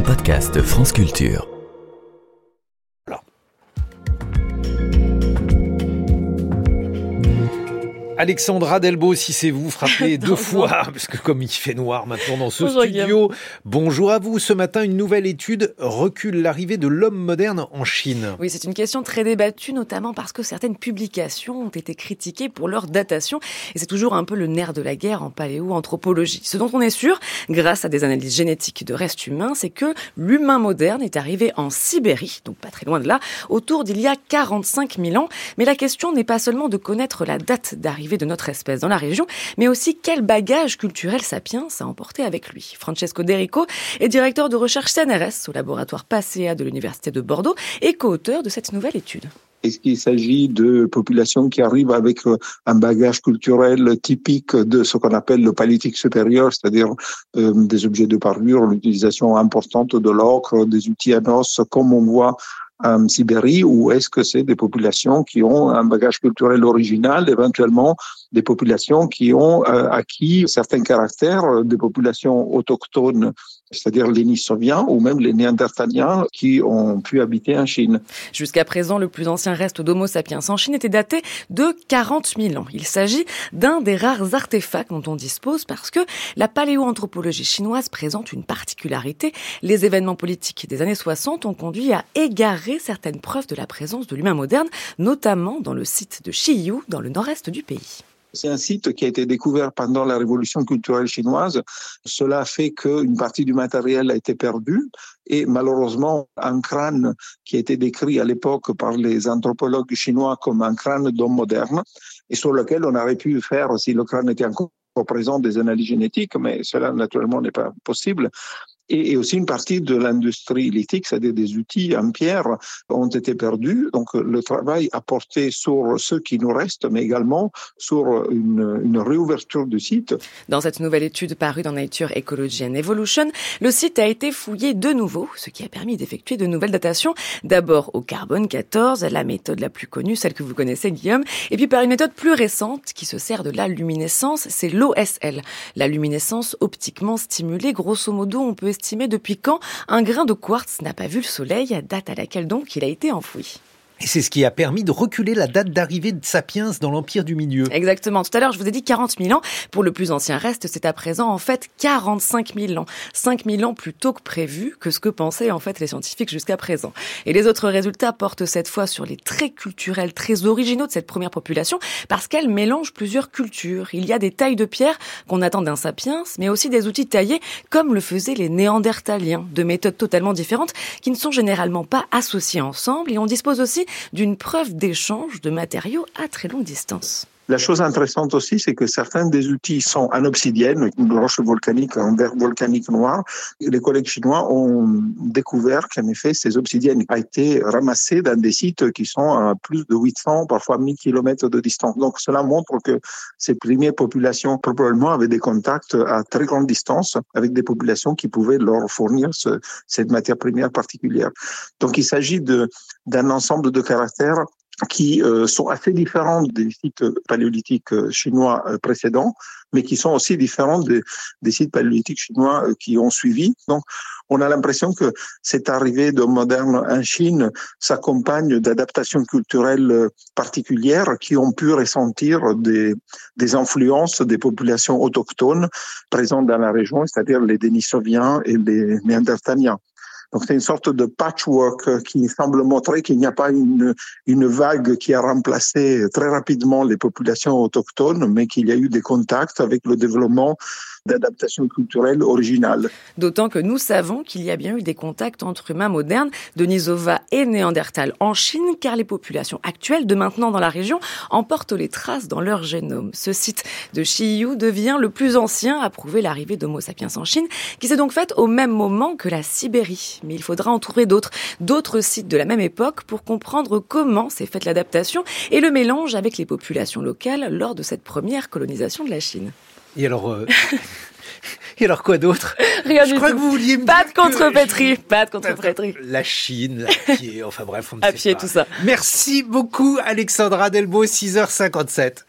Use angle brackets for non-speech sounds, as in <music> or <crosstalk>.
un podcast France Culture. Alexandra Delbo, si c'est vous, frappez <laughs> deux fois, parce que comme il fait noir maintenant dans ce studio. Bonjour à vous. Ce matin, une nouvelle étude recule l'arrivée de l'homme moderne en Chine. Oui, c'est une question très débattue, notamment parce que certaines publications ont été critiquées pour leur datation. Et c'est toujours un peu le nerf de la guerre en paléoanthropologie. Ce dont on est sûr, grâce à des analyses génétiques de restes humains, c'est que l'humain moderne est arrivé en Sibérie, donc pas très loin de là, autour d'il y a 45 000 ans. Mais la question n'est pas seulement de connaître la date d'arrivée de notre espèce dans la région, mais aussi quel bagage culturel Sapiens a emporté avec lui. Francesco Derico est directeur de recherche CNRS au laboratoire PASEA de l'Université de Bordeaux et co-auteur de cette nouvelle étude. Est-ce qu'il s'agit de populations qui arrivent avec euh, un bagage culturel typique de ce qu'on appelle le paléolithique supérieur, c'est-à-dire euh, des objets de parure, l'utilisation importante de l'ocre, des outils à noces, comme on voit Sibérie ou est-ce que c'est des populations qui ont un bagage culturel original, éventuellement des populations qui ont euh, acquis certains caractères des populations autochtones c'est-à-dire les Nisoviens ou même les Néandertaliens qui ont pu habiter en Chine. Jusqu'à présent, le plus ancien reste d'Homo sapiens en Chine était daté de 40 000 ans. Il s'agit d'un des rares artefacts dont on dispose parce que la paléoanthropologie chinoise présente une particularité. Les événements politiques des années 60 ont conduit à égarer certaines preuves de la présence de l'humain moderne, notamment dans le site de Shiyu, dans le nord-est du pays. C'est un site qui a été découvert pendant la révolution culturelle chinoise. Cela fait qu'une partie du matériel a été perdue et malheureusement un crâne qui a été décrit à l'époque par les anthropologues chinois comme un crâne d'homme moderne et sur lequel on aurait pu faire, si le crâne était encore présent, des analyses génétiques, mais cela naturellement n'est pas possible et, aussi une partie de l'industrie lithique, c'est-à-dire des outils en pierre, ont été perdus. Donc le travail a porté sur ce qui nous reste, mais également sur une, une réouverture du site. Dans cette nouvelle étude parue dans Nature Ecology and Evolution, le site a été fouillé de nouveau, ce qui a permis d'effectuer de nouvelles datations. D'abord au carbone 14, la méthode la plus connue, celle que vous connaissez Guillaume, et puis par une méthode plus récente qui se sert de la luminescence, c'est l'OSL, la luminescence optiquement stimulée. Grosso modo, on peut estimer depuis quand un grain de quartz n'a pas vu le soleil, date à laquelle donc il a été enfoui. Et c'est ce qui a permis de reculer la date d'arrivée de Sapiens dans l'Empire du Milieu. Exactement. Tout à l'heure, je vous ai dit 40 000 ans. Pour le plus ancien reste, c'est à présent en fait 45 000 ans. 5 000 ans plus tôt que prévu que ce que pensaient en fait les scientifiques jusqu'à présent. Et les autres résultats portent cette fois sur les traits culturels très originaux de cette première population parce qu'elle mélange plusieurs cultures. Il y a des tailles de pierre qu'on attend d'un Sapiens, mais aussi des outils taillés comme le faisaient les Néandertaliens. De méthodes totalement différentes qui ne sont généralement pas associées ensemble et on dispose aussi d'une preuve d'échange de matériaux à très longue distance. La chose intéressante aussi, c'est que certains des outils sont en obsidienne, une roche volcanique, un verre volcanique noir. Les collègues chinois ont découvert qu'en effet, ces obsidiennes ont été ramassées dans des sites qui sont à plus de 800, parfois 1000 kilomètres de distance. Donc, cela montre que ces premières populations, probablement, avaient des contacts à très grande distance avec des populations qui pouvaient leur fournir ce, cette matière première particulière. Donc, il s'agit d'un ensemble de caractères qui euh, sont assez différents des sites paléolithiques euh, chinois euh, précédents, mais qui sont aussi différents des, sites paléolithiques chinois qui ont suivi. Donc, on a l'impression que cette arrivée de moderne en Chine s'accompagne d'adaptations culturelles particulières qui ont pu ressentir des, des influences des populations autochtones présentes dans la région, c'est-à-dire les Denisoviens et les Néandertaliens. Donc c'est une sorte de patchwork qui semble montrer qu'il n'y a pas une, une vague qui a remplacé très rapidement les populations autochtones, mais qu'il y a eu des contacts avec le développement d'adaptation culturelle originale. D'autant que nous savons qu'il y a bien eu des contacts entre humains modernes, Denisova et Néandertal en Chine, car les populations actuelles de maintenant dans la région emportent les traces dans leur génome. Ce site de Shiyu devient le plus ancien à prouver l'arrivée d'Homo sapiens en Chine, qui s'est donc faite au même moment que la Sibérie. Mais il faudra en trouver d'autres, d'autres sites de la même époque pour comprendre comment s'est faite l'adaptation et le mélange avec les populations locales lors de cette première colonisation de la Chine. Et alors, euh, <laughs> et alors quoi d'autre? Rien Je crois que vous vouliez pas de contrepétrie, pas de contrepétrie. La Chine, la <laughs> pied, enfin bref, on ne à pied, tout ça. Merci beaucoup Alexandra Delbo, 6h57.